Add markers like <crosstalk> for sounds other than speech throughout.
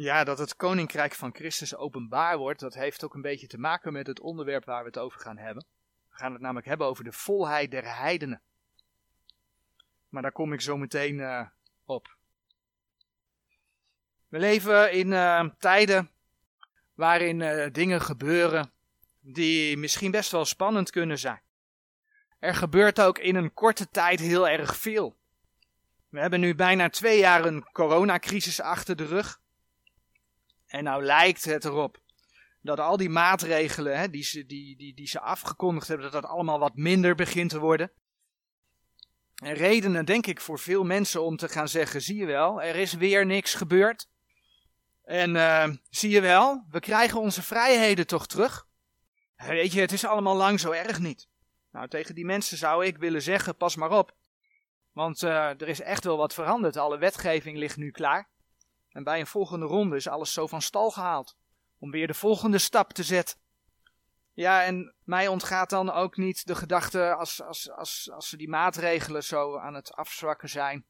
Ja, dat het koninkrijk van Christus openbaar wordt, dat heeft ook een beetje te maken met het onderwerp waar we het over gaan hebben. We gaan het namelijk hebben over de volheid der heidenen. Maar daar kom ik zo meteen uh, op. We leven in uh, tijden waarin uh, dingen gebeuren die misschien best wel spannend kunnen zijn. Er gebeurt ook in een korte tijd heel erg veel. We hebben nu bijna twee jaar een coronacrisis achter de rug. En nou lijkt het erop dat al die maatregelen hè, die, ze, die, die, die ze afgekondigd hebben, dat dat allemaal wat minder begint te worden. En redenen, denk ik, voor veel mensen om te gaan zeggen: zie je wel, er is weer niks gebeurd. En uh, zie je wel, we krijgen onze vrijheden toch terug. Weet je, het is allemaal lang zo erg niet. Nou, tegen die mensen zou ik willen zeggen: pas maar op. Want uh, er is echt wel wat veranderd. Alle wetgeving ligt nu klaar. En bij een volgende ronde is alles zo van stal gehaald. Om weer de volgende stap te zetten. Ja, en mij ontgaat dan ook niet de gedachte als, als, als, als ze die maatregelen zo aan het afzwakken zijn.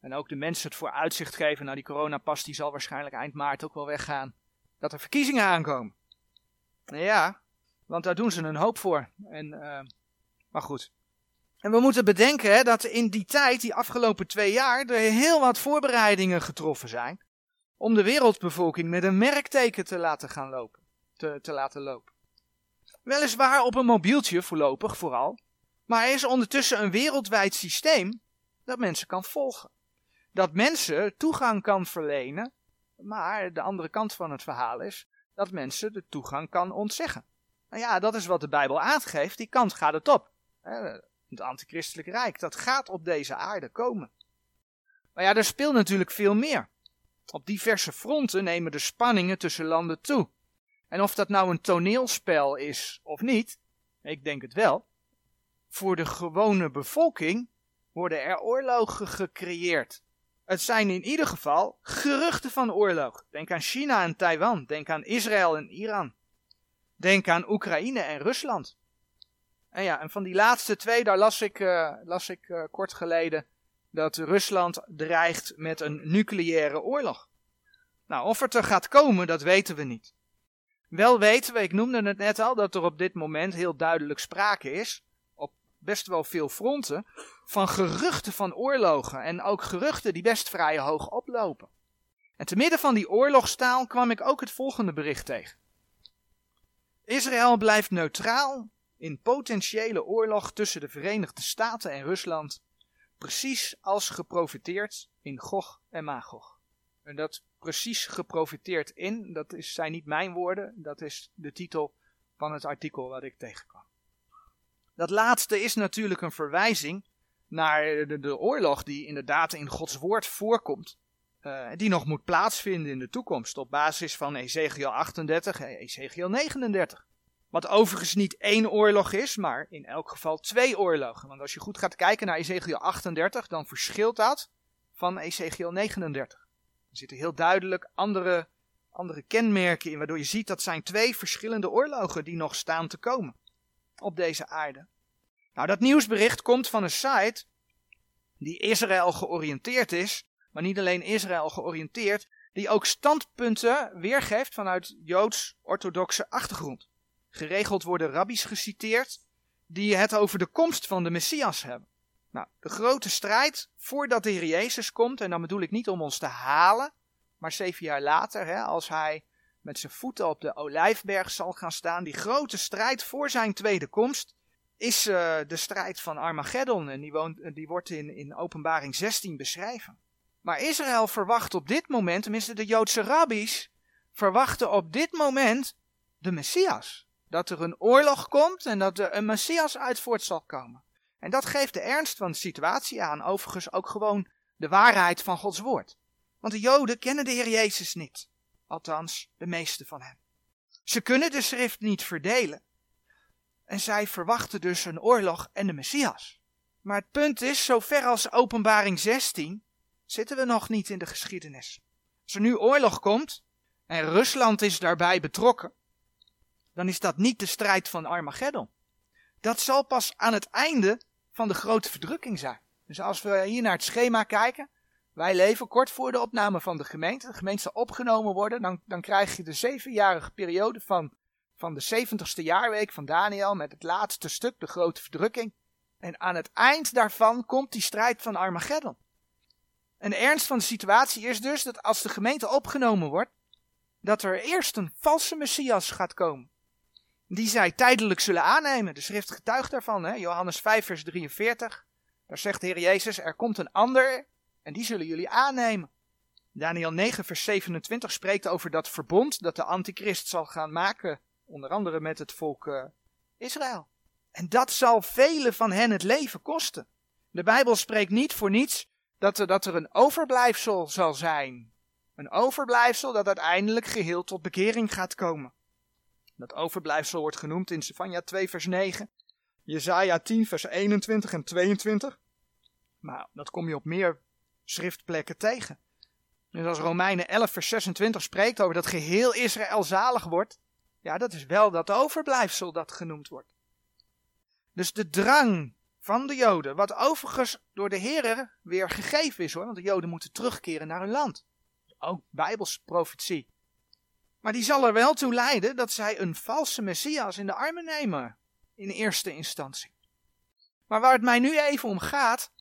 En ook de mensen het voor uitzicht geven. Nou, die coronapas die zal waarschijnlijk eind maart ook wel weggaan. Dat er verkiezingen aankomen. Ja, want daar doen ze een hoop voor. En, uh, maar goed. En we moeten bedenken hè, dat in die tijd, die afgelopen twee jaar, er heel wat voorbereidingen getroffen zijn. Om de wereldbevolking met een merkteken te laten gaan lopen. Te, te laten lopen. Weliswaar op een mobieltje voorlopig vooral. Maar er is ondertussen een wereldwijd systeem dat mensen kan volgen. Dat mensen toegang kan verlenen. Maar de andere kant van het verhaal is dat mensen de toegang kan ontzeggen. Nou ja, dat is wat de Bijbel aangeeft. Die kant gaat het op. Het antichristelijke rijk, dat gaat op deze aarde komen. Maar ja, er speelt natuurlijk veel meer. Op diverse fronten nemen de spanningen tussen landen toe. En of dat nou een toneelspel is of niet, ik denk het wel. Voor de gewone bevolking worden er oorlogen gecreëerd. Het zijn in ieder geval geruchten van oorlog. Denk aan China en Taiwan. Denk aan Israël en Iran. Denk aan Oekraïne en Rusland. En ja, en van die laatste twee, daar las ik, uh, las ik uh, kort geleden dat Rusland dreigt met een nucleaire oorlog. Nou, of het er gaat komen, dat weten we niet. Wel weten we, ik noemde het net al, dat er op dit moment heel duidelijk sprake is, op best wel veel fronten, van geruchten van oorlogen en ook geruchten die best vrij hoog oplopen. En te midden van die oorlogstaal kwam ik ook het volgende bericht tegen. Israël blijft neutraal in potentiële oorlog tussen de Verenigde Staten en Rusland, precies als geprofiteerd in Gog en Magog. En dat precies geprofiteerd in, dat is, zijn niet mijn woorden, dat is de titel van het artikel wat ik tegenkwam. Dat laatste is natuurlijk een verwijzing naar de, de oorlog die inderdaad in Gods woord voorkomt. Uh, die nog moet plaatsvinden in de toekomst op basis van Ezekiel 38 en Ezekiel 39. Wat overigens niet één oorlog is, maar in elk geval twee oorlogen. Want als je goed gaat kijken naar Ezekiel 38, dan verschilt dat van Ezekiel 39. Er zitten heel duidelijk andere, andere kenmerken in, waardoor je ziet dat zijn twee verschillende oorlogen die nog staan te komen op deze aarde. Nou, dat nieuwsbericht komt van een site die Israël georiënteerd is, maar niet alleen Israël georiënteerd, die ook standpunten weergeeft vanuit joods-orthodoxe achtergrond. Geregeld worden rabbies geciteerd die het over de komst van de Messias hebben. Nou, de grote strijd voordat de Heer Jezus komt, en dan bedoel ik niet om ons te halen, maar zeven jaar later, hè, als hij met zijn voeten op de olijfberg zal gaan staan, die grote strijd voor zijn tweede komst, is uh, de strijd van Armageddon. En die, die wordt in, in Openbaring 16 beschreven. Maar Israël verwacht op dit moment, tenminste de Joodse rabbies, verwachten op dit moment de Messias dat er een oorlog komt en dat er een Messias uit voort zal komen. En dat geeft de ernst van de situatie aan, overigens ook gewoon de waarheid van Gods woord. Want de Joden kennen de Heer Jezus niet, althans de meeste van hen. Ze kunnen de schrift niet verdelen. En zij verwachten dus een oorlog en de Messias. Maar het punt is, zover als openbaring 16, zitten we nog niet in de geschiedenis. Als er nu oorlog komt, en Rusland is daarbij betrokken, dan is dat niet de strijd van Armageddon. Dat zal pas aan het einde van de grote verdrukking zijn. Dus als we hier naar het schema kijken, Wij leven kort voor de opname van de gemeente. De gemeente zal opgenomen worden. Dan, dan krijg je de zevenjarige periode van, van de zeventigste jaarweek van Daniel met het laatste stuk, de grote verdrukking. En aan het eind daarvan komt die strijd van Armageddon. En de ernst van de situatie is dus dat als de gemeente opgenomen wordt, dat er eerst een valse Messias gaat komen. Die zij tijdelijk zullen aannemen. De schrift getuigt daarvan, hè? Johannes 5 vers 43. Daar zegt de Heer Jezus, er komt een ander en die zullen jullie aannemen. Daniel 9 vers 27 spreekt over dat verbond dat de antichrist zal gaan maken, onder andere met het volk uh, Israël. En dat zal velen van hen het leven kosten. De Bijbel spreekt niet voor niets dat dat er een overblijfsel zal zijn. Een overblijfsel dat uiteindelijk geheel tot bekering gaat komen. Dat overblijfsel wordt genoemd in Sefania 2 vers 9, Jezaja 10 vers 21 en 22. Maar dat kom je op meer schriftplekken tegen. Dus als Romeinen 11 vers 26 spreekt over dat geheel Israël zalig wordt, ja dat is wel dat overblijfsel dat genoemd wordt. Dus de drang van de Joden, wat overigens door de Heer weer gegeven is hoor, want de Joden moeten terugkeren naar hun land. Ook Bijbelse profetie. Maar die zal er wel toe leiden dat zij een valse Messias in de armen nemen, in eerste instantie. Maar waar het mij nu even om gaat,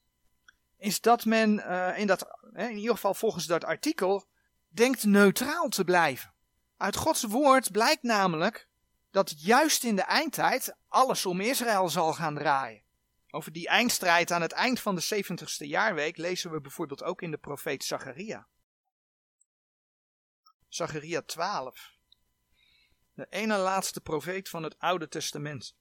is dat men uh, in, dat, in ieder geval volgens dat artikel, denkt neutraal te blijven. Uit Gods woord blijkt namelijk dat juist in de eindtijd alles om Israël zal gaan draaien. Over die eindstrijd aan het eind van de 70ste jaarweek lezen we bijvoorbeeld ook in de profeet Zacharia. Zacharia 12. De ene laatste profeet van het Oude Testament.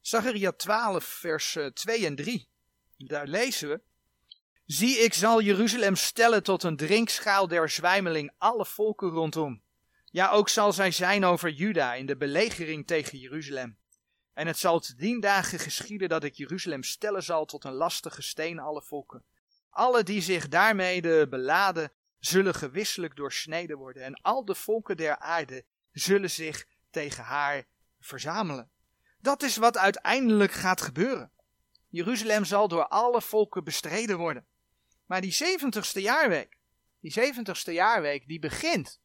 Zacharia 12, vers 2 eh, en 3. Daar lezen we. Zie, ik zal Jeruzalem stellen tot een drinkschaal der zwijmeling alle volken rondom. Ja, ook zal zij zijn over Juda in de belegering tegen Jeruzalem. En het zal te dien dagen geschieden dat ik Jeruzalem stellen zal tot een lastige steen alle volken. Alle die zich daarmee beladen, zullen gewisselijk doorsneden worden. En al de volken der aarde zullen zich tegen haar verzamelen. Dat is wat uiteindelijk gaat gebeuren. Jeruzalem zal door alle volken bestreden worden. Maar die zeventigste jaarweek, die zeventigste jaarweek, die begint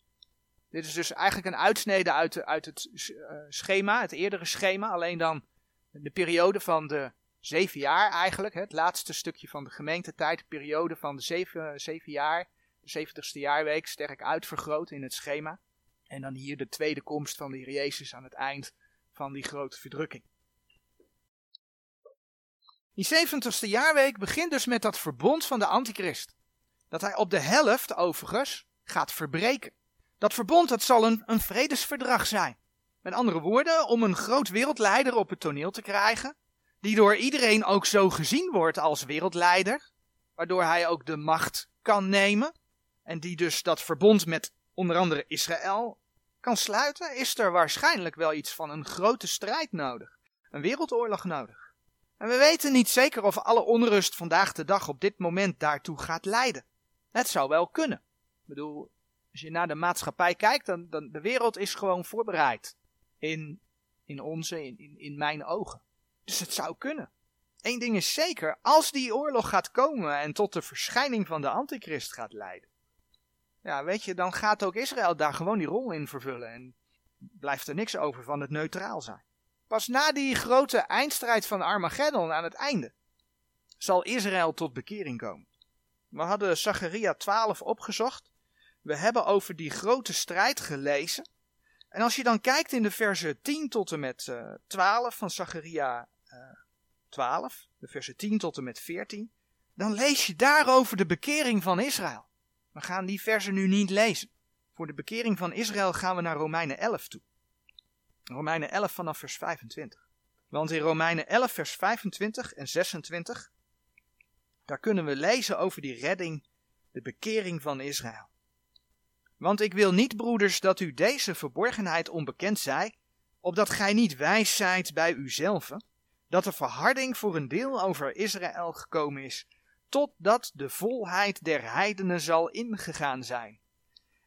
dit is dus eigenlijk een uitsnede uit, het uh, schema, het eerdere schema. Alleen dan de periode van de zeven jaar eigenlijk. Het laatste stukje van de gemeentetijd. De periode van de zeven, zeven jaar. De zeventigste jaarweek sterk uitvergroot in het schema. En dan hier de tweede komst van de Heer Jezus aan het eind van die grote verdrukking. Die zeventigste jaarweek begint dus met dat verbond van de antichrist. Dat hij op de helft overigens gaat verbreken. Dat verbond dat zal een, een vredesverdrag zijn. Met andere woorden, om een groot wereldleider op het toneel te krijgen, die door iedereen ook zo gezien wordt als wereldleider, waardoor hij ook de macht kan nemen, en die dus dat verbond met onder andere Israël kan sluiten, is er waarschijnlijk wel iets van een grote strijd nodig. Een wereldoorlog nodig. En we weten niet zeker of alle onrust vandaag de dag op dit moment daartoe gaat leiden. Het zou wel kunnen. Ik bedoel, als je naar de maatschappij kijkt, dan, dan de wereld is gewoon voorbereid. In, in onze, in, in, in mijn ogen. Dus het zou kunnen. Eén ding is zeker, als die oorlog gaat komen en tot de verschijning van de antichrist gaat leiden. Ja, weet je, dan gaat ook Israël daar gewoon die rol in vervullen en blijft er niks over van het neutraal zijn. Pas na die grote eindstrijd van Armageddon aan het einde zal Israël tot bekering komen. We hadden Zacharia 12 opgezocht we hebben over die grote strijd gelezen. En als je dan kijkt in de versen 10 tot en met uh, eh, 12 van Zacharia uh, eh, 12, de versen 10 tot en met 14, dan lees je daarover de bekering van Israël. We gaan die versen nu niet lezen. Voor de bekering van Israël gaan we naar Romeinen 11 toe. Romeinen 11 vanaf vers 25. Want in Romeinen 11 vers 25 en 26, daar kunnen we lezen over die redding, de bekering van Israël. Want ik wil niet, broeders, dat u deze verborgenheid onbekend zij, opdat gij niet wijs zijt bij uzelven, dat de verharding voor een deel over Israël gekomen is, totdat de volheid der heidenen zal ingegaan zijn.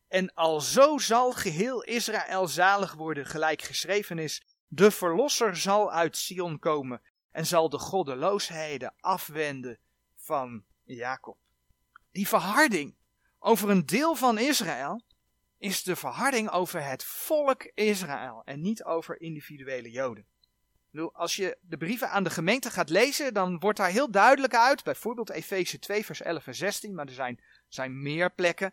En alzo zal geheel Israël zalig worden, gelijk geschreven is, de verlosser zal uit Sion komen en zal de goddeloosheden afwenden van Jacob. Die verharding over een deel van Israël is de verharding over het volk Israël en niet over individuele Joden. Als je de brieven aan de gemeente gaat lezen, dan wordt daar heel duidelijk uit, bijvoorbeeld Efeze 2, vers 11 en 16, maar er zijn, zijn meer plekken,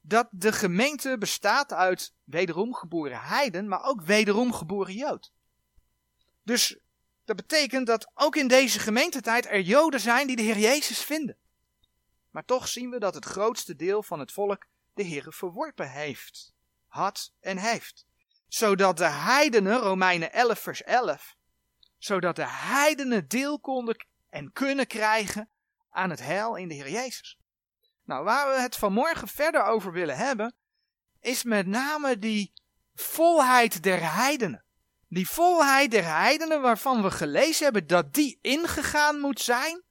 dat de gemeente bestaat uit wederom geboren heiden, maar ook wederom geboren Jood. Dus dat betekent dat ook in deze gemeentetijd er Joden zijn die de Heer Jezus vinden. Maar toch zien we dat het grootste deel van het volk de Heer verworpen heeft, had en heeft. Zodat de heidenen, Romeinen 11 vers 11, zodat de heidenen deel konden en kunnen krijgen aan het heil in de Heer Jezus. Nou, waar we het vanmorgen verder over willen hebben, is met name die volheid der heidenen. Die volheid der heidenen waarvan we gelezen hebben dat die ingegaan moet zijn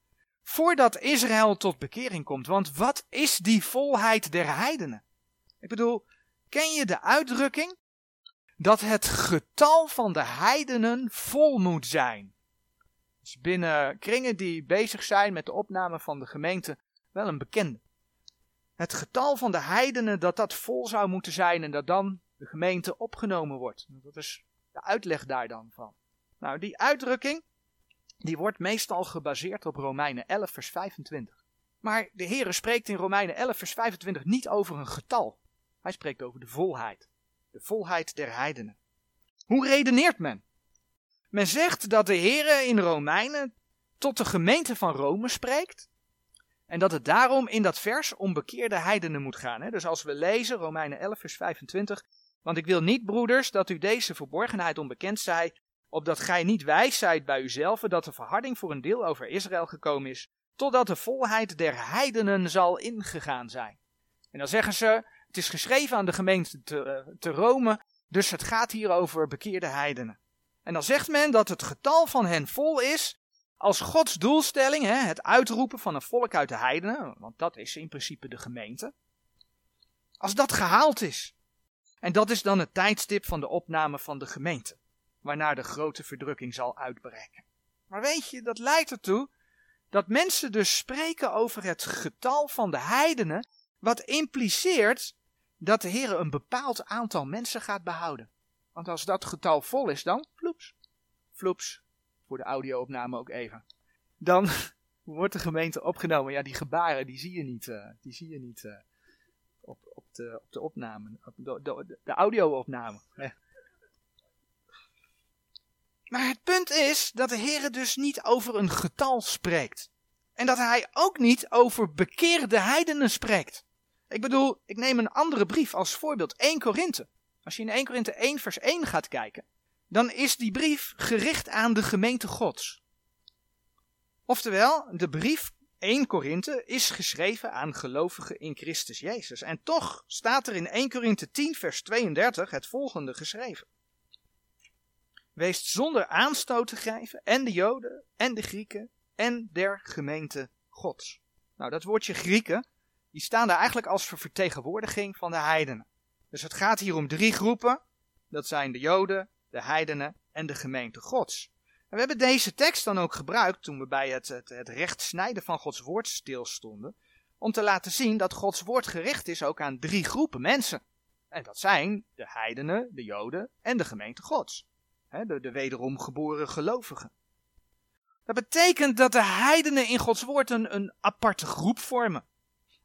voordat Israël tot bekering komt. Want wat is die volheid der heidenen? Ik bedoel, ken je de uitdrukking dat het getal van de heidenen vol moet zijn? Dus binnen kringen die bezig zijn met de opname van de gemeente wel een bekende. Het getal van de heidenen dat dat vol zou moeten zijn en dat dan de gemeente opgenomen wordt. Dat is de uitleg daar dan van. Nou, die uitdrukking die wordt meestal gebaseerd op Romeinen 11 vers 25. Maar de Heere spreekt in Romeinen 11 vers 25 niet over een getal. Hij spreekt over de volheid. De volheid der heidenen. Hoe redeneert men? Men zegt dat de Heere in Romeinen tot de gemeente van Rome spreekt. En dat het daarom in dat vers om bekeerde heidenen moet gaan. Dus als we lezen Romeinen 11 vers 25. Want ik wil niet, broeders, dat u deze verborgenheid onbekend zij, opdat gij niet wijs zijt bij uzelf dat de verharding voor een deel over Israël gekomen is, totdat de volheid der heidenen zal ingegaan zijn. En dan zeggen ze, het is geschreven aan de gemeente te, eh, te Rome, dus het gaat hier over bekeerde heidenen. En dan zegt men dat het getal van hen vol is als Gods doelstelling, hè, het uitroepen van een volk uit de heidenen, want dat is in principe de gemeente, als dat gehaald is. En dat is dan het tijdstip van de opname van de gemeente waarna de grote verdrukking zal uitbreken. Maar weet je, dat leidt ertoe dat mensen dus spreken over het getal van de heidenen, wat impliceert dat de Heer een bepaald aantal mensen gaat behouden. Want als dat getal vol is, dan floeps, floeps, voor de audio-opname ook even. Dan <laughs> wordt de gemeente opgenomen. Ja, die gebaren, die zie je niet, uh, die zie je niet uh, op, op, de, op de opname, op de, de. Maar het punt is dat de Heer dus niet over een getal spreekt. En dat hij ook niet over bekeerde heidenen spreekt. Ik bedoel, ik neem een andere brief als voorbeeld, 1 Korinthe. Als je in 1 Korinthe 1 vers 1 gaat kijken, dan is die brief gericht aan de gemeente Gods. Oftewel, de brief 1 Korinthe is geschreven aan gelovigen in Christus Jezus. En toch staat er in 1 Korinthe 10 vers 32 het volgende geschreven. Wees zonder aanstoot te geven, en de Joden, en de Grieken, en der gemeente Gods. Nou, dat woordje Grieken, die staan daar eigenlijk als vertegenwoordiging van de heidenen. Dus het gaat hier om drie groepen. Dat zijn de Joden, de heidenen en de gemeente Gods. En we hebben deze tekst dan ook gebruikt toen we bij het, het, het recht snijden van Gods woord stilstonden. Om te laten zien dat Gods woord gericht is ook aan drie groepen mensen. En dat zijn de heidenen, de Joden en de gemeente Gods de, de wederom geboren gelovigen. Dat betekent dat de heidenen in Gods woord een, een aparte groep vormen.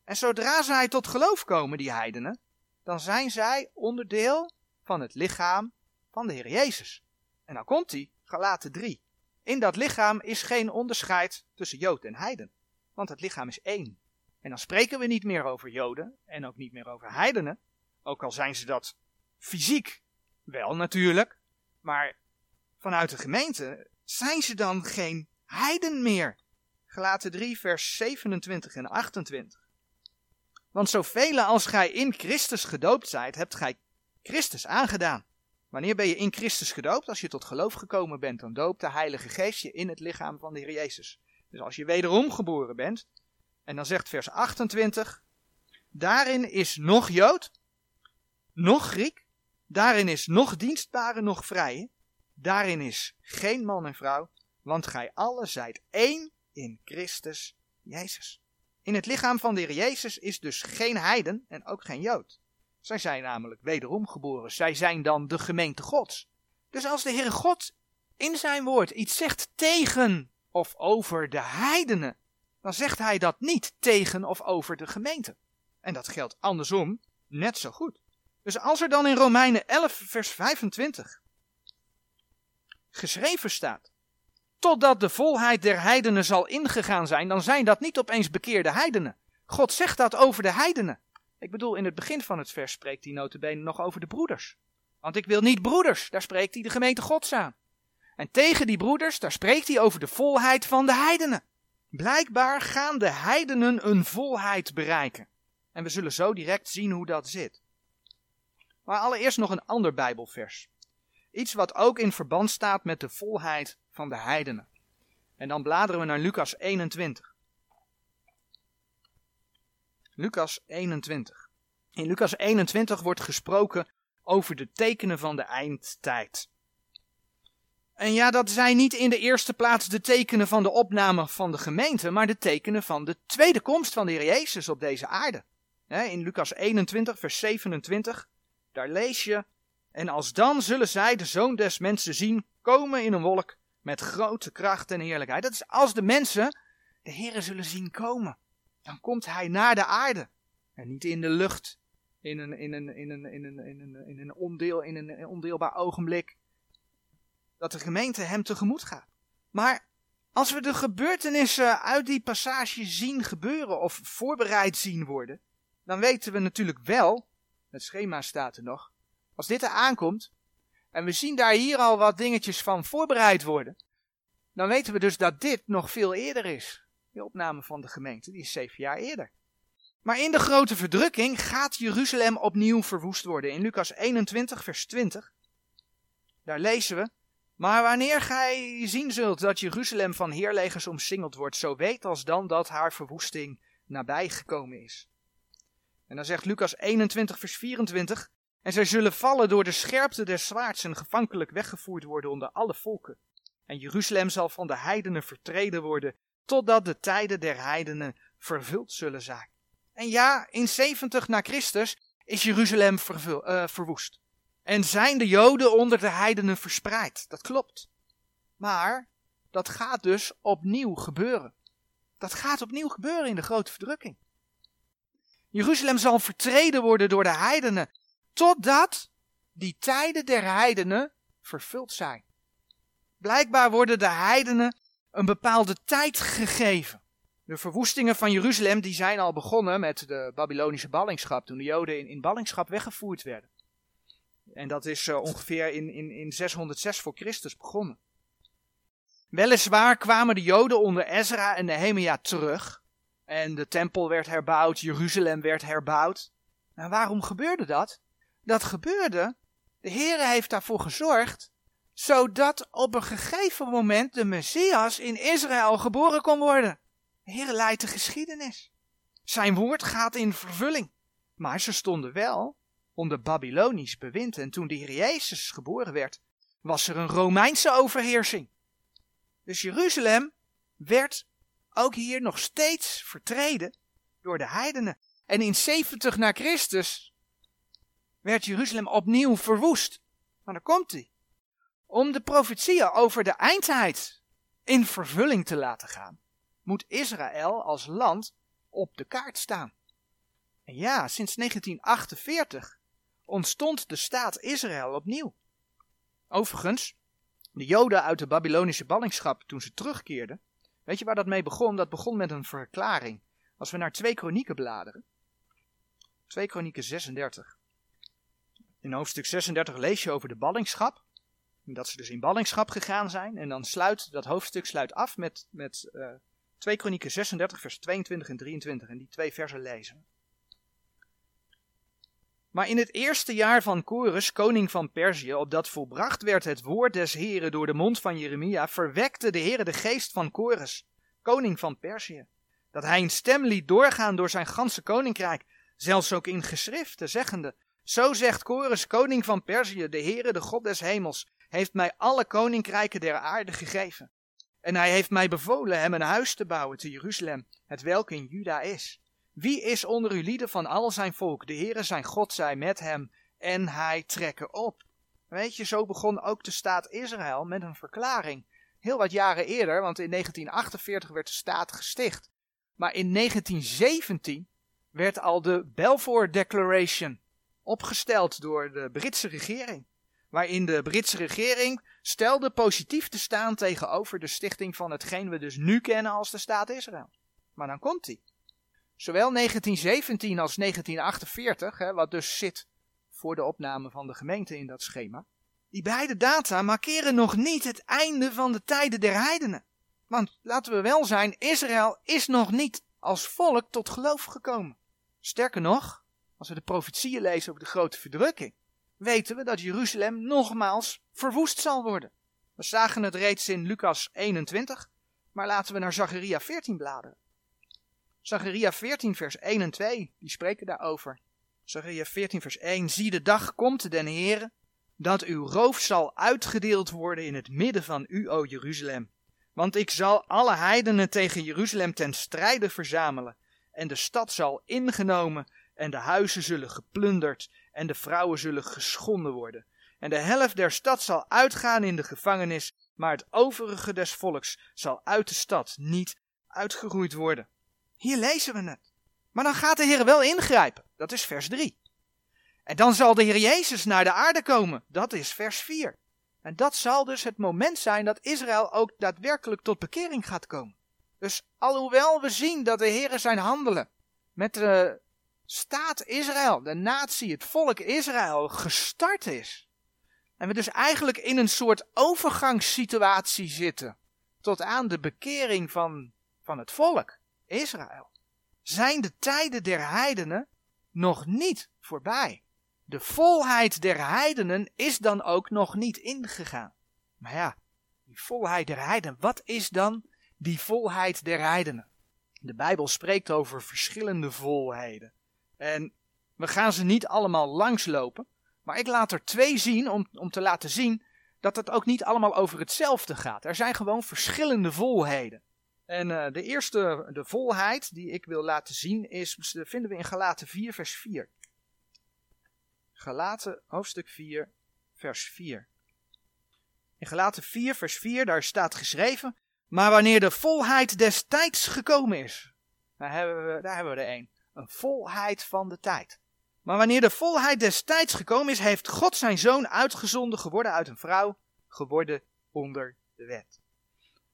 En zodra zij tot geloof komen, die heidenen, dan zijn zij onderdeel van het lichaam van de Heer Jezus. En dan komt hij, Galaten 3. In dat lichaam is geen onderscheid tussen Jood en heiden, want het lichaam is één. En dan spreken we niet meer over Joden en ook niet meer over heidenen, ook al zijn ze dat fysiek wel natuurlijk, maar vanuit de gemeente zijn ze dan geen heiden meer. Gelaten 3, vers 27 en 28. Want zoveel als gij in Christus gedoopt zijt, hebt gij Christus aangedaan. Wanneer ben je in Christus gedoopt? Als je tot geloof gekomen bent, dan doopt de Heilige Geest je in het lichaam van de Heer Jezus. Dus als je wederom geboren bent, en dan zegt vers 28, daarin is nog Jood, nog Griek, Daarin is nog dienstbare, nog vrije. Daarin is geen man en vrouw, want gij allen zijt één in Christus Jezus. In het lichaam van de Heer Jezus is dus geen heiden en ook geen Jood. Zij zijn namelijk wederom geboren. Zij zijn dan de gemeente Gods. Dus als de Heere God in zijn woord iets zegt tegen of over de heidenen, dan zegt hij dat niet tegen of over de gemeente. En dat geldt andersom net zo goed. Dus als er dan in Romeinen 11, vers 25 geschreven staat, totdat de volheid der heidenen zal ingegaan zijn, dan zijn dat niet opeens bekeerde heidenen. God zegt dat over de heidenen. Ik bedoel, in het begin van het vers spreekt hij notabene nog over de broeders. Want ik wil niet broeders, daar spreekt hij de gemeente Gods aan. En tegen die broeders, daar spreekt hij over de volheid van de heidenen. Blijkbaar gaan de heidenen een volheid bereiken. En we zullen zo direct zien hoe dat zit. Maar allereerst nog een ander Bijbelvers. Iets wat ook in verband staat met de volheid van de heidenen. En dan bladeren we naar Lucas 21. Lucas 21. In Lucas 21 wordt gesproken over de tekenen van de eindtijd. En ja, dat zijn niet in de eerste plaats de tekenen van de opname van de gemeente, maar de tekenen van de tweede komst van de Heer Jezus op deze aarde. In Lucas 21, vers 27, daar lees je, en als dan zullen zij de zoon des mensen zien komen in een wolk met grote kracht en heerlijkheid. Dat is als de mensen de Heer zullen zien komen. Dan komt hij naar de aarde en niet in de lucht, in een, in een, in een, in een, in een, in een, ondeel, in een ondeelbaar ogenblik dat de gemeente hem tegemoet gaat. Maar als we de gebeurtenissen uit die passage zien gebeuren of voorbereid zien worden, dan weten we natuurlijk wel, het schema staat er nog, als dit er aankomt, en we zien daar hier al wat dingetjes van voorbereid worden, dan weten we dus dat dit nog veel eerder is. De opname van de gemeente, die is zeven jaar eerder. Maar in de grote verdrukking gaat Jeruzalem opnieuw verwoest worden. In Lucas 21, vers 20, daar lezen we, maar wanneer gij zien zult dat Jeruzalem van heerlegers omsingeld wordt, zo weet als dan dat haar verwoesting nabij gekomen is. En dan zegt Lucas 21, vers 24, en zij zullen vallen door de scherpte des zwaards en gevankelijk weggevoerd worden onder alle volken. En Jeruzalem zal van de heidenen vertreden worden, totdat de tijden der heidenen vervuld zullen zijn. En ja, in 70 na Christus is Jeruzalem uh, verwoest. En zijn de Joden onder de heidenen verspreid. Dat klopt. Maar dat gaat dus opnieuw gebeuren. Dat gaat opnieuw gebeuren in de grote verdrukking. Jeruzalem zal vertreden worden door de heidenen, totdat die tijden der heidenen vervuld zijn. Blijkbaar worden de heidenen een bepaalde tijd gegeven. De verwoestingen van Jeruzalem die zijn al begonnen met de Babylonische ballingschap, toen de Joden in, in ballingschap weggevoerd werden. En dat is uh, ongeveer in, in, in 606 voor Christus begonnen. Weliswaar kwamen de Joden onder Ezra en Nehemia terug. En de tempel werd herbouwd, Jeruzalem werd herbouwd. En waarom gebeurde dat? Dat gebeurde, de Heere heeft daarvoor gezorgd, zodat op een gegeven moment de Messias in Israël geboren kon worden. De Heere leidt de geschiedenis. Zijn woord gaat in vervulling. Maar ze stonden wel onder Babylonisch bewind. En toen de Heer Jezus geboren werd, was er een Romeinse overheersing. Dus Jeruzalem werd ook hier nog steeds vertreden door de heidenen. En in 70 na Christus werd Jeruzalem opnieuw verwoest. Maar daar komt hij. Om de profetieën over de eindtijd in vervulling te laten gaan, moet Israël als land op de kaart staan. En ja, sinds 1948 ontstond de staat Israël opnieuw. Overigens, de Joden uit de Babylonische ballingschap, toen ze terugkeerden, weet je waar dat mee begon? Dat begon met een verklaring. Als we naar 2 Kronieken bladeren, 2 Kronieken 36. In hoofdstuk 36 lees je over de ballingschap. Dat ze dus in ballingschap gegaan zijn. En dan sluit dat hoofdstuk sluit af met, met uh, 2 Kronieken 36, vers 22 en 23. En die twee versen lezen. Maar in het eerste jaar van Kores, koning van Perzië, opdat volbracht werd het woord des Heren door de mond van Jeremia, verwekte de Heere de geest van Kores, koning van Perzië, dat hij een stem liet doorgaan door zijn ganse koninkrijk, zelfs ook in geschriften, zeggende, zo zegt Kores, koning van Perzië, de Heere, de God des hemels, heeft mij alle koninkrijken der aarde gegeven. En hij heeft mij bevolen hem een huis te bouwen te Jeruzalem, het welk in Juda is. Wie is onder uw lieden van al zijn volk? De Heere zijn God zij met hem en hij trekken op. Weet je, zo begon ook de staat Israël met een verklaring. Heel wat jaren eerder, want in 1948 werd de staat gesticht. Maar in 1917 werd al de Balfour Declaration opgesteld door de Britse regering. Waarin de Britse regering stelde positief te staan tegenover de stichting van hetgeen we dus nu kennen als de staat Israël. Maar dan komt die. Zowel 1917 als 1948, hè, wat dus zit voor de opname van de gemeente in dat schema. Die beide data markeren nog niet het einde van de tijden der heidenen. Want laten we wel zijn, Israël is nog niet als volk tot geloof gekomen. Sterker nog, als we de profetieën lezen over de grote verdrukking, weten we dat Jeruzalem nogmaals verwoest zal worden. We zagen het reeds in Lucas 21, maar laten we naar Zacharia 14 bladeren. Zacharia 14 vers 1 en 2, die spreken daarover. Zacharia 14 vers 1, zie de dag komt den Heere, dat uw roof zal uitgedeeld worden in het midden van u, o Jeruzalem. Want ik zal alle heidenen tegen Jeruzalem ten strijde verzamelen, en de stad zal ingenomen, en de huizen zullen geplunderd, en de vrouwen zullen geschonden worden. En de helft der stad zal uitgaan in de gevangenis, maar het overige des volks zal uit de stad niet uitgeroeid worden. Hier lezen we het. Maar dan gaat de Heer wel ingrijpen. Dat is vers 3. En dan zal de Heer Jezus naar de aarde komen. Dat is vers 4. En dat zal dus het moment zijn dat Israël ook daadwerkelijk tot bekering gaat komen. Dus alhoewel we zien dat de Heer zijn handelen met de staat Israël, de natie, het volk Israël gestart is. En we dus eigenlijk in een soort overgangssituatie zitten tot aan de bekering van, van het volk Israël. Zijn de tijden der heidenen nog niet voorbij. De volheid der heidenen is dan ook nog niet ingegaan. Maar ja, die volheid der heidenen, wat is dan die volheid der heidenen? De Bijbel spreekt over verschillende volheden. En we gaan ze niet allemaal langslopen, maar ik laat er twee zien om, om te laten zien dat het ook niet allemaal over hetzelfde gaat. Er zijn gewoon verschillende volheden. En uh, de eerste, de volheid die ik wil laten zien, is, vinden we in Galaten 4, vers 4. Galaten hoofdstuk 4, vers 4. In Galaten 4, vers 4, daar staat geschreven, maar wanneer de volheid des tijds gekomen is, daar hebben we, daar hebben we er een, een volheid van de tijd. Maar wanneer de volheid des tijds gekomen is, heeft God zijn zoon uitgezonden geworden uit een vrouw, geworden onder de wet.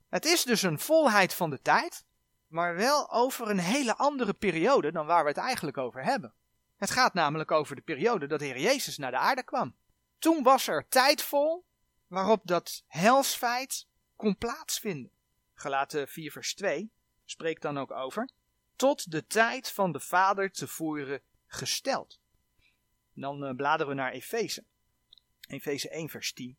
Het is dus een volheid van de tijd, maar wel over een hele andere periode dan waar we het eigenlijk over hebben. Het gaat namelijk over de periode dat Heer Jezus naar de aarde kwam. Toen was er tijd vol waarop dat helsfeit kon plaatsvinden. Gelaten 4 vers 2 spreekt dan ook over. Tot de tijd van de Vader te voeren gesteld. dan uh, bladeren we naar Efeze. Efeze 1 vers 10.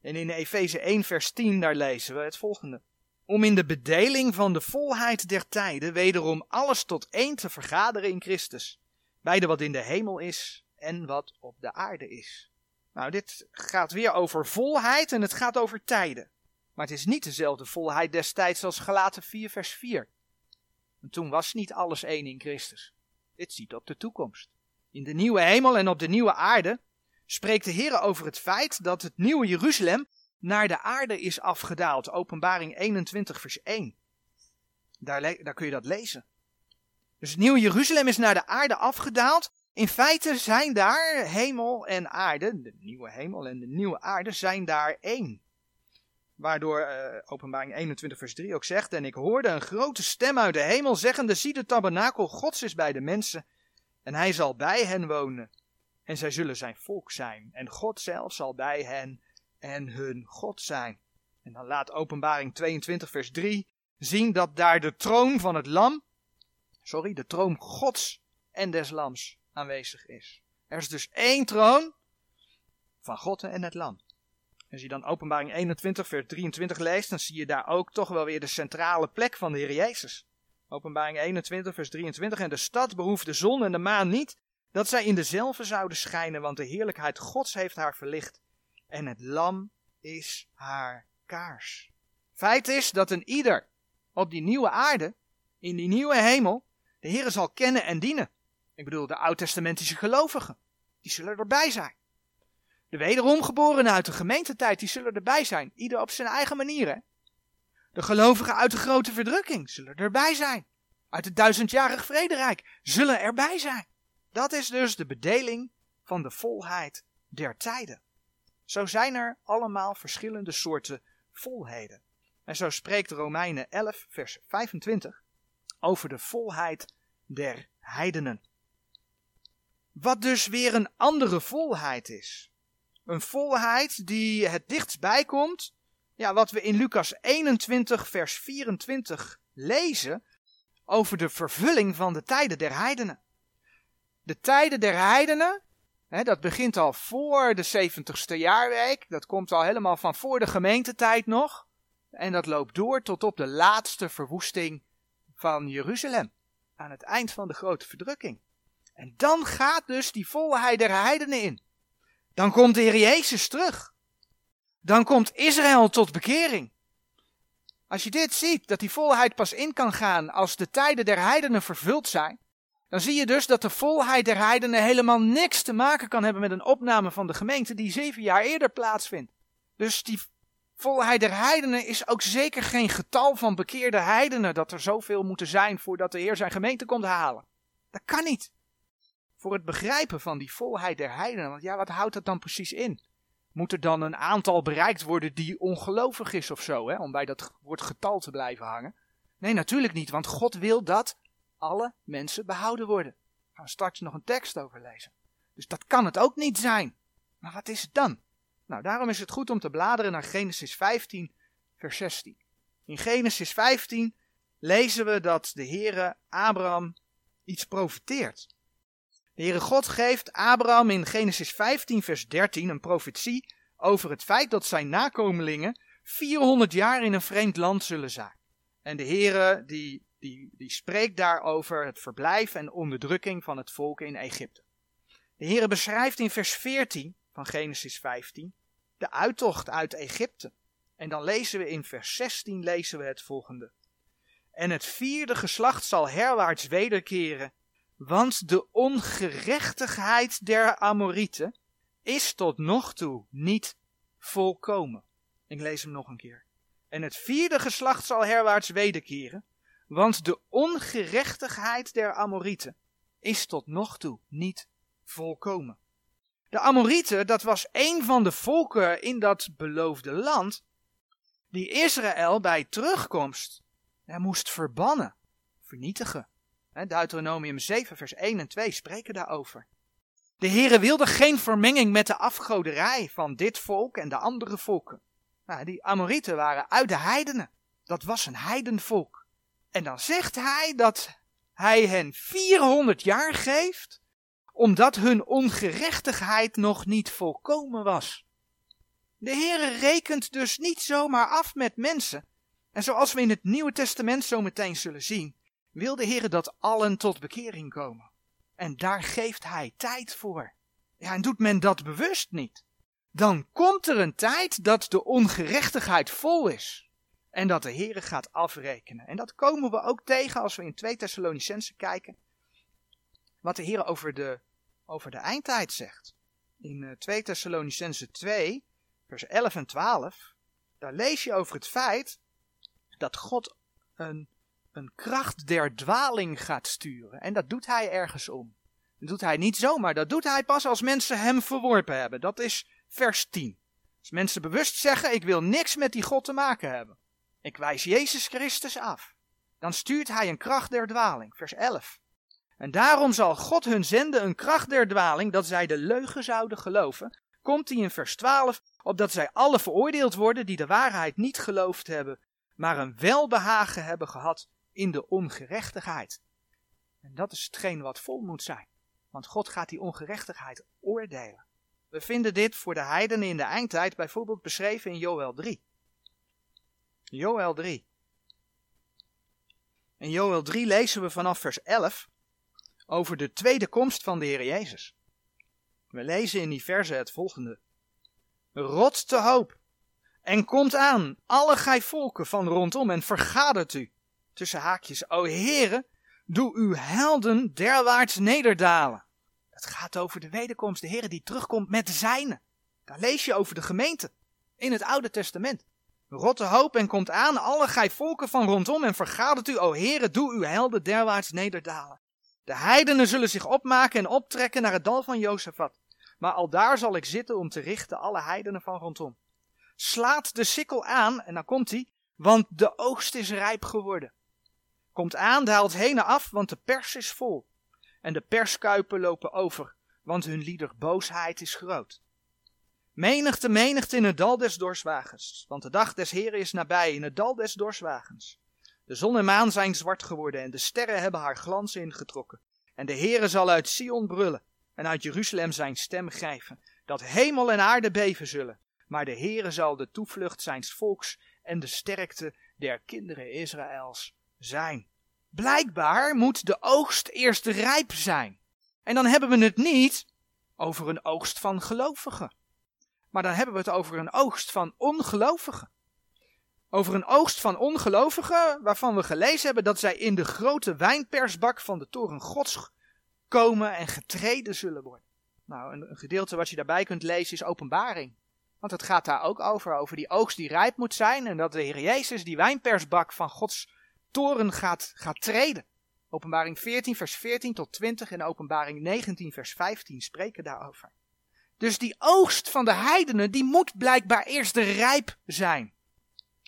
En in Efeze 1 vers 10 daar lezen we het volgende. Om in de bedeling van de volheid der tijden wederom alles tot één te vergaderen in Christus. Beide wat in de hemel is en wat op de aarde is. Nou, dit gaat weer over volheid en het gaat over tijden. Maar het is niet dezelfde volheid destijds als Galaten 4 vers 4. En toen was niet alles één in Christus. Dit ziet op de toekomst. In de nieuwe hemel en op de nieuwe aarde spreekt de Heer over het feit dat het nieuwe Jeruzalem naar de aarde is afgedaald. Openbaring 21, vers 1. Daar, daar kun je dat lezen. Dus het nieuwe Jeruzalem is naar de aarde afgedaald. In feite zijn daar hemel en aarde, de nieuwe hemel en de nieuwe aarde, zijn daar één. Waardoor uh, openbaring 21 vers 3 ook zegt, en ik hoorde een grote stem uit de hemel zeggende, zie de tabernakel gods is bij de mensen, en hij zal bij hen wonen en zij zullen zijn volk zijn. En God zelf zal bij hen en hun God zijn. En dan laat Openbaring 22, vers 3 zien dat daar de troon van het Lam, sorry, de troon Gods en des Lams aanwezig is. Er is dus één troon van God en het Lam. Als je dan Openbaring 21, vers 23 leest, dan zie je daar ook toch wel weer de centrale plek van de Heer Jezus. Openbaring 21, vers 23. En de stad behoeft de zon en de maan niet, dat zij in dezelfde zouden schijnen, want de heerlijkheid Gods heeft haar verlicht en het lam is haar kaars. Feit is dat een ieder op die nieuwe aarde, in die nieuwe hemel, de Heer zal kennen en dienen. Ik bedoel, de oud-testamentische gelovigen, die zullen erbij zijn. De wederomgeborenen uit de gemeentetijd, die zullen erbij zijn. Ieder op zijn eigen manier. De gelovigen uit de grote verdrukking zullen erbij zijn. Uit het duizendjarig vrederijk zullen erbij zijn. Dat is dus de bedeling van de volheid der tijden. Zo zijn er allemaal verschillende soorten volheden. En zo spreekt Romeinen 11, vers 25 over de volheid der heidenen. Wat dus weer een andere volheid is. Een volheid die het dichtst komt, ja, wat we in Lucas 21, vers 24 lezen over de vervulling van de tijden der heidenen. De tijden der heidenen, dat begint al voor de 70ste jaarweek, dat komt al helemaal van voor de gemeentetijd nog. En dat loopt door tot op de laatste verwoesting van Jeruzalem. Aan het eind van de grote verdrukking. En dan gaat dus die volheid der heidenen in. Dan komt de Heer Jezus terug. Dan komt Israël tot bekering. Als je dit ziet, dat die volheid pas in kan gaan als de tijden der heidenen vervuld zijn, dan zie je dus dat de volheid der heidenen helemaal niks te maken kan hebben met een opname van de gemeente die zeven jaar eerder plaatsvindt. Dus die volheid der heidenen is ook zeker geen getal van bekeerde heidenen dat er zoveel moeten zijn voordat de Heer zijn gemeente komt halen. Dat kan niet. Voor het begrijpen van die volheid der heidenen, want ja, wat houdt dat dan precies in? Moet er dan een aantal bereikt worden die ongelovig is of zo, hè, om bij dat woord getal te blijven hangen? Nee, natuurlijk niet, want God wil dat alle mensen behouden worden. Daar gaan we straks nog een tekst over lezen. Dus dat kan het ook niet zijn. Maar wat is het dan? Nou, daarom is het goed om te bladeren naar Genesis 15, vers 16. In Genesis 15 lezen we dat de Heere Abraham iets profeteert. De Heere God geeft Abraham in Genesis 15, vers 13 een profetie over het feit dat zijn nakomelingen 400 jaar in een vreemd land zullen zijn. En de Heere die, die, die spreekt daarover het verblijf en onderdrukking van het volk in Egypte. De Heere beschrijft in vers 14 van Genesis 15 de uittocht uit Egypte. En dan lezen we in vers 16 lezen we het volgende. En het vierde geslacht zal herwaarts wederkeren, want de ongerechtigheid der Amorieten is tot nog toe niet volkomen. Ik lees hem nog een keer. En het vierde geslacht zal herwaarts wederkeren, want de ongerechtigheid der Amorieten is tot nog toe niet volkomen. De Amorieten, dat was een van de volken in dat beloofde land, die Israël bij terugkomst er moest verbannen, vernietigen. Deuteronomium 7, vers 1 en 2 spreken daarover. De Heere wilde geen vermenging met de afgoderij van dit volk en de andere volken. Nou, die Amorieten waren uit de heidenen. Dat was een heidenvolk. En dan zegt hij dat hij hen 400 jaar geeft omdat hun ongerechtigheid nog niet volkomen was. De Heere rekent dus niet zomaar af met mensen. En zoals we in het Nieuwe Testament zo meteen zullen zien, wil de Heere dat allen tot bekering komen. En daar geeft Hij tijd voor. Ja, en doet men dat bewust niet, dan komt er een tijd dat de ongerechtigheid vol is. En dat de Heere gaat afrekenen. En dat komen we ook tegen als we in 2 Thessalonicense kijken wat de Heer over de, over de eindtijd zegt. In 2 eh, Thessalonicense 2, vers 11 en 12, daar lees je over het feit dat God een, een kracht der dwaling gaat sturen. En dat doet hij ergens om. Dat doet hij niet zomaar, dat doet hij pas als mensen hem verworpen hebben. Dat is vers 10. Als mensen bewust zeggen, ik wil niks met die God te maken hebben. Ik wijs Jezus Christus af. Dan stuurt hij een kracht der dwaling. Vers 11. En daarom zal God hun zenden een kracht der dwaling, dat zij de leugen zouden geloven. Komt hij in vers 12, opdat zij alle veroordeeld worden die de waarheid niet geloofd hebben, maar een welbehagen hebben gehad in de ongerechtigheid. En dat is hetgeen wat vol moet zijn, want God gaat die ongerechtigheid oordelen. We vinden dit voor de heidenen in de eindtijd bijvoorbeeld beschreven in Joel 3. Joel 3. In Joel 3 lezen we vanaf vers 11 over de tweede komst van de Heer Jezus. We lezen in die verse het volgende. Rot te hoop, En komt aan, alle gij volken van rondom, en vergadert u. Tussen haakjes, o heren, doe uw helden derwaarts nederdalen. Het gaat over de wederkomst, de Heer die terugkomt met de zijnen. Daar lees je over de gemeente, in het Oude Testament. Rotte hoop en komt aan, alle gij volken van rondom, en vergadert u, o Heere, doe uw helden derwaarts nederdalen. De heidenen zullen zich opmaken en optrekken naar het dal van Jozefat. Maar al daar zal ik zitten om te richten alle heidenen van rondom. Slaat de sikkel aan, en dan komt hij, want de oogst is rijp geworden. Komt aan, daalt heen af, want de pers is vol. En de perskuipen lopen over, want hun lieder boosheid is groot. Menigte, menigte in het dal des dorswagens, want de dag des Heren is nabij in het dal des dorswagens. De zon en maan zijn zwart geworden en de sterren hebben haar glans ingetrokken. En de Heere zal uit Sion brullen en uit Jeruzalem zijn stem grijven, dat hemel en aarde beven zullen. Maar de Heere zal de toevlucht zijns volks en de sterkte der kinderen Israëls zijn. Blijkbaar moet de oogst eerst rijp zijn. En dan hebben we het niet over een oogst van gelovigen. Maar dan hebben we het over een oogst van ongelovigen. Over een oogst van ongelovigen waarvan we gelezen hebben dat zij in de grote wijnpersbak van de toren Gods komen en getreden zullen worden. Nou, een, een gedeelte wat je daarbij kunt lezen is openbaring. Want het gaat daar ook over, over die oogst die rijp moet zijn en dat de Heer Jezus die wijnpersbak van Gods toren gaat, gaat treden. Openbaring 14 vers 14 tot 20 en openbaring 19 vers 15 spreken daarover. Dus die oogst van de heidenen, die moet blijkbaar eerst rijp zijn.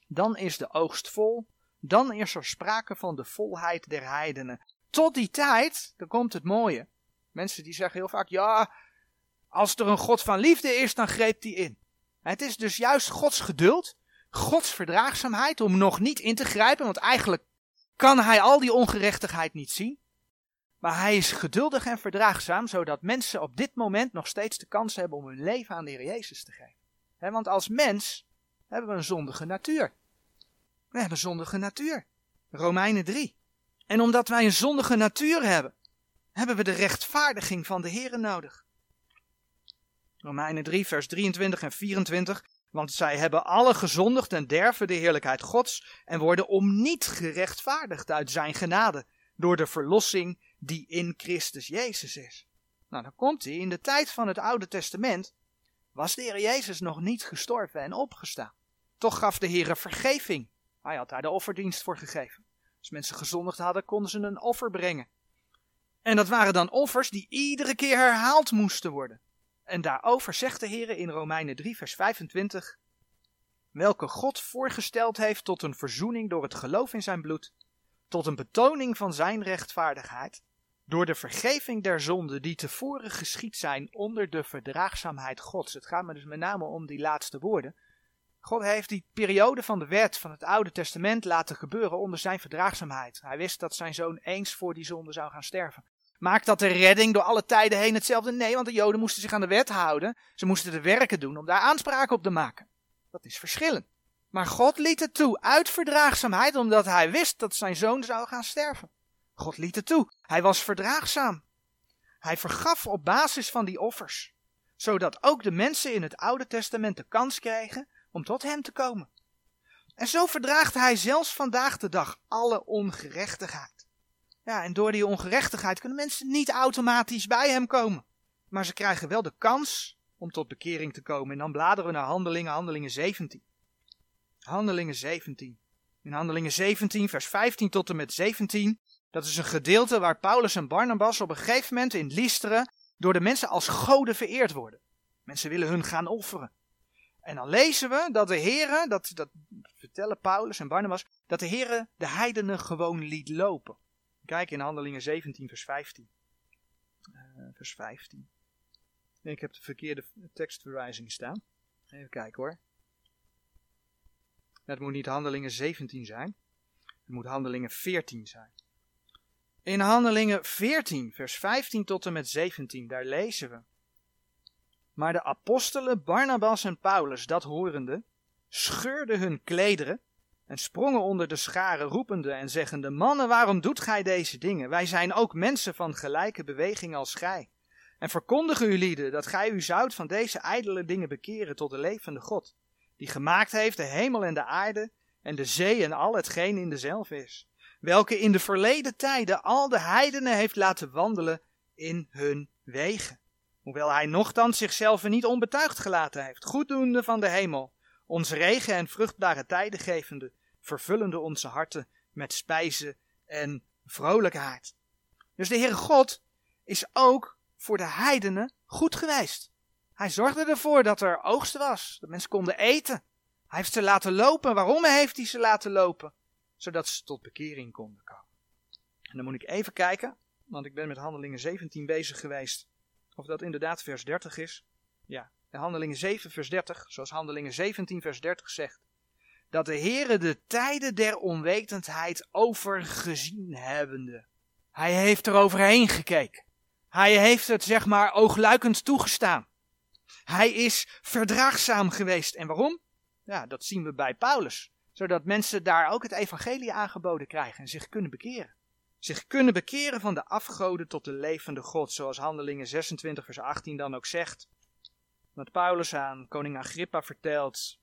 Dan is de oogst vol, dan is er sprake van de volheid der heidenen. Tot die tijd, dan komt het mooie. Mensen die zeggen heel vaak, ja, als er een God van liefde is, dan greep die in. Het is dus juist Gods geduld, Gods verdraagzaamheid om nog niet in te grijpen, want eigenlijk kan hij al die ongerechtigheid niet zien. Maar hij is geduldig en verdraagzaam, zodat mensen op dit moment nog steeds de kans hebben om hun leven aan de Heer Jezus te geven. want als mens hebben we een zondige natuur. We hebben een zondige natuur. Romeinen 3. En omdat wij een zondige natuur hebben, hebben we de rechtvaardiging van de Heer nodig. Romeinen 3, vers 23 en 24. Want zij hebben alle gezondigd en derven de heerlijkheid Gods en worden om niet gerechtvaardigd uit zijn genade door de verlossing die in Christus Jezus is. Nou, dan komt hij. In de tijd van het Oude Testament was de Heer Jezus nog niet gestorven en opgestaan. Toch gaf de Heer vergeving. Hij had daar de offerdienst voor gegeven. Als mensen gezondigd hadden, konden ze een offer brengen. En dat waren dan offers die iedere keer herhaald moesten worden. En daarover zegt de Heer in Romeinen 3, vers 25: Welke God voorgesteld heeft tot een verzoening door het geloof in zijn bloed, tot een betoning van zijn rechtvaardigheid, door de vergeving der zonden die tevoren geschied zijn onder de verdraagzaamheid Gods. Het gaat me dus met name om die laatste woorden. God heeft die periode van de wet van het Oude Testament laten gebeuren onder zijn verdraagzaamheid. Hij wist dat zijn zoon eens voor die zonde zou gaan sterven. Maakt dat de redding door alle tijden heen hetzelfde? Nee, want de Joden moesten zich aan de wet houden. Ze moesten de werken doen om daar aanspraak op te maken. Dat is verschillend. Maar God liet het toe uit verdraagzaamheid, omdat hij wist dat zijn zoon zou gaan sterven. God liet het toe. Hij was verdraagzaam. Hij vergaf op basis van die offers, zodat ook de mensen in het Oude Testament de kans kregen om tot hem te komen. En zo verdraagt hij zelfs vandaag de dag alle ongerechtigheid. Ja, en door die ongerechtigheid kunnen mensen niet automatisch bij hem komen. Maar ze krijgen wel de kans om tot bekering te komen. En dan bladeren we naar Handelingen, Handelingen 17. Handelingen 17. In Handelingen 17, vers 15 tot en met 17. Dat is een gedeelte waar Paulus en Barnabas op een gegeven moment in Listeren door de mensen als goden vereerd worden. Mensen willen hun gaan offeren. En dan lezen we dat de Heere, dat, dat vertellen Paulus en Barnabas, dat de Heere de heidenen gewoon liet lopen. Kijk in Handelingen 17, vers 15. Uh, eh, vers 15. Ik heb de verkeerde tekstverwijzing staan. Even kijken hoor. Het moet niet Handelingen 17 zijn. Het moet Handelingen 14 zijn. In Handelingen 14, vers 15 tot en met 17, daar lezen we. Maar de apostelen Barnabas en Paulus, dat horende, scheurden hun klederen en sprongen onder de scharen, roepende en zeggende: Mannen, waarom doet gij deze dingen? Wij zijn ook mensen van gelijke beweging als gij. En verkondigen u lieden dat gij u zoudt van deze ijdele dingen bekeren tot de levende God die gemaakt heeft de hemel en de aarde en de zee en al hetgeen in dezelfde is, welke in de verleden tijden al de heidenen heeft laten wandelen in hun wegen. Hoewel hij nochtans zichzelf niet onbetuigd gelaten heeft, goeddoende van de hemel, ons regen en vruchtbare tijden gevende, vervullende onze harten met spijzen en vrolijkheid. Dus de Heere God is ook voor de heidenen goed geweest. Hij zorgde ervoor dat er oogst was, dat mensen konden eten. Hij heeft ze laten lopen. Waarom heeft hij ze laten lopen? Zodat ze tot bekering konden komen. En dan moet ik even kijken, want ik ben met Handelingen 17 bezig geweest. Of dat inderdaad vers 30 is. Ja, in Handelingen 7 vers 30, zoals Handelingen 17 vers 30 zegt. Dat de Heere de tijden der onwetendheid overgezien hebbende. Hij heeft er overheen gekeken. Hij heeft het zeg maar oogluikend toegestaan. Hij is verdraagzaam geweest. En waarom? Ja, dat zien we bij Paulus. Zodat mensen daar ook het evangelie aangeboden krijgen en zich kunnen bekeren. Zich kunnen bekeren van de afgoden tot de levende God, zoals Handelingen 26 vers 18 dan ook zegt. Wat Paulus aan koning Agrippa vertelt,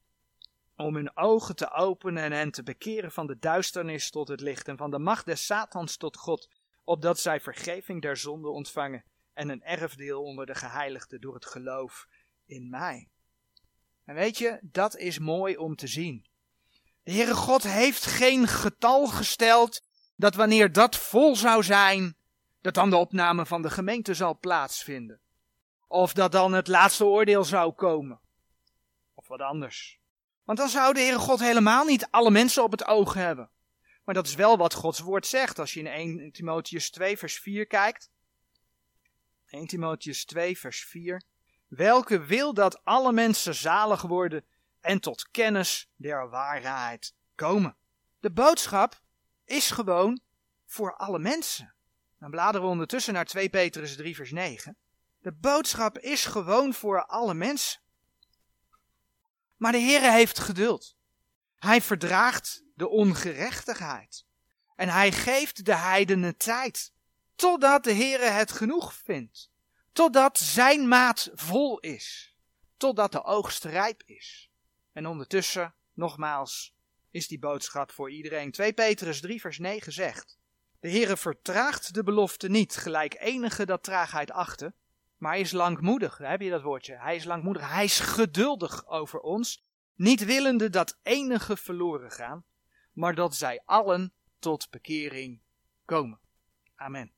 om hun ogen te openen en hen te bekeren van de duisternis tot het licht en van de macht des Satans tot God, opdat zij vergeving der zonde ontvangen en een erfdeel onder de geheiligden door het geloof in mij. En weet je, dat is mooi om te zien. De Heere God heeft geen getal gesteld dat wanneer dat vol zou zijn, dat dan de opname van de gemeente zal plaatsvinden. Of dat dan het laatste oordeel zou komen. Of wat anders. Want dan zou de Heere God helemaal niet alle mensen op het oog hebben. Maar dat is wel wat Gods woord zegt. Als je in 1 Timotheus 2 vers 4 kijkt. 1 Timotheus 2 vers 4 welke wil dat alle mensen zalig worden en tot kennis der waarheid komen. De boodschap is gewoon voor alle mensen. Dan bladeren we ondertussen naar 2 Petrus 3 vers 9. De boodschap is gewoon voor alle mensen. Maar de Heere heeft geduld. Hij verdraagt de ongerechtigheid. En hij geeft de heidenen tijd. Totdat de Heere het genoeg vindt. Totdat zijn maat vol is. Totdat de oogst rijp is. En ondertussen, nogmaals, is die boodschap voor iedereen. 2 Petrus 3 vers 9 zegt. De Heere vertraagt de belofte niet, gelijk enige dat traagheid achten. Maar hij is langmoedig, daar heb je dat woordje. Hij is langmoedig, hij is geduldig over ons. Niet willende dat enige verloren gaan, maar dat zij allen tot bekering komen. Amen.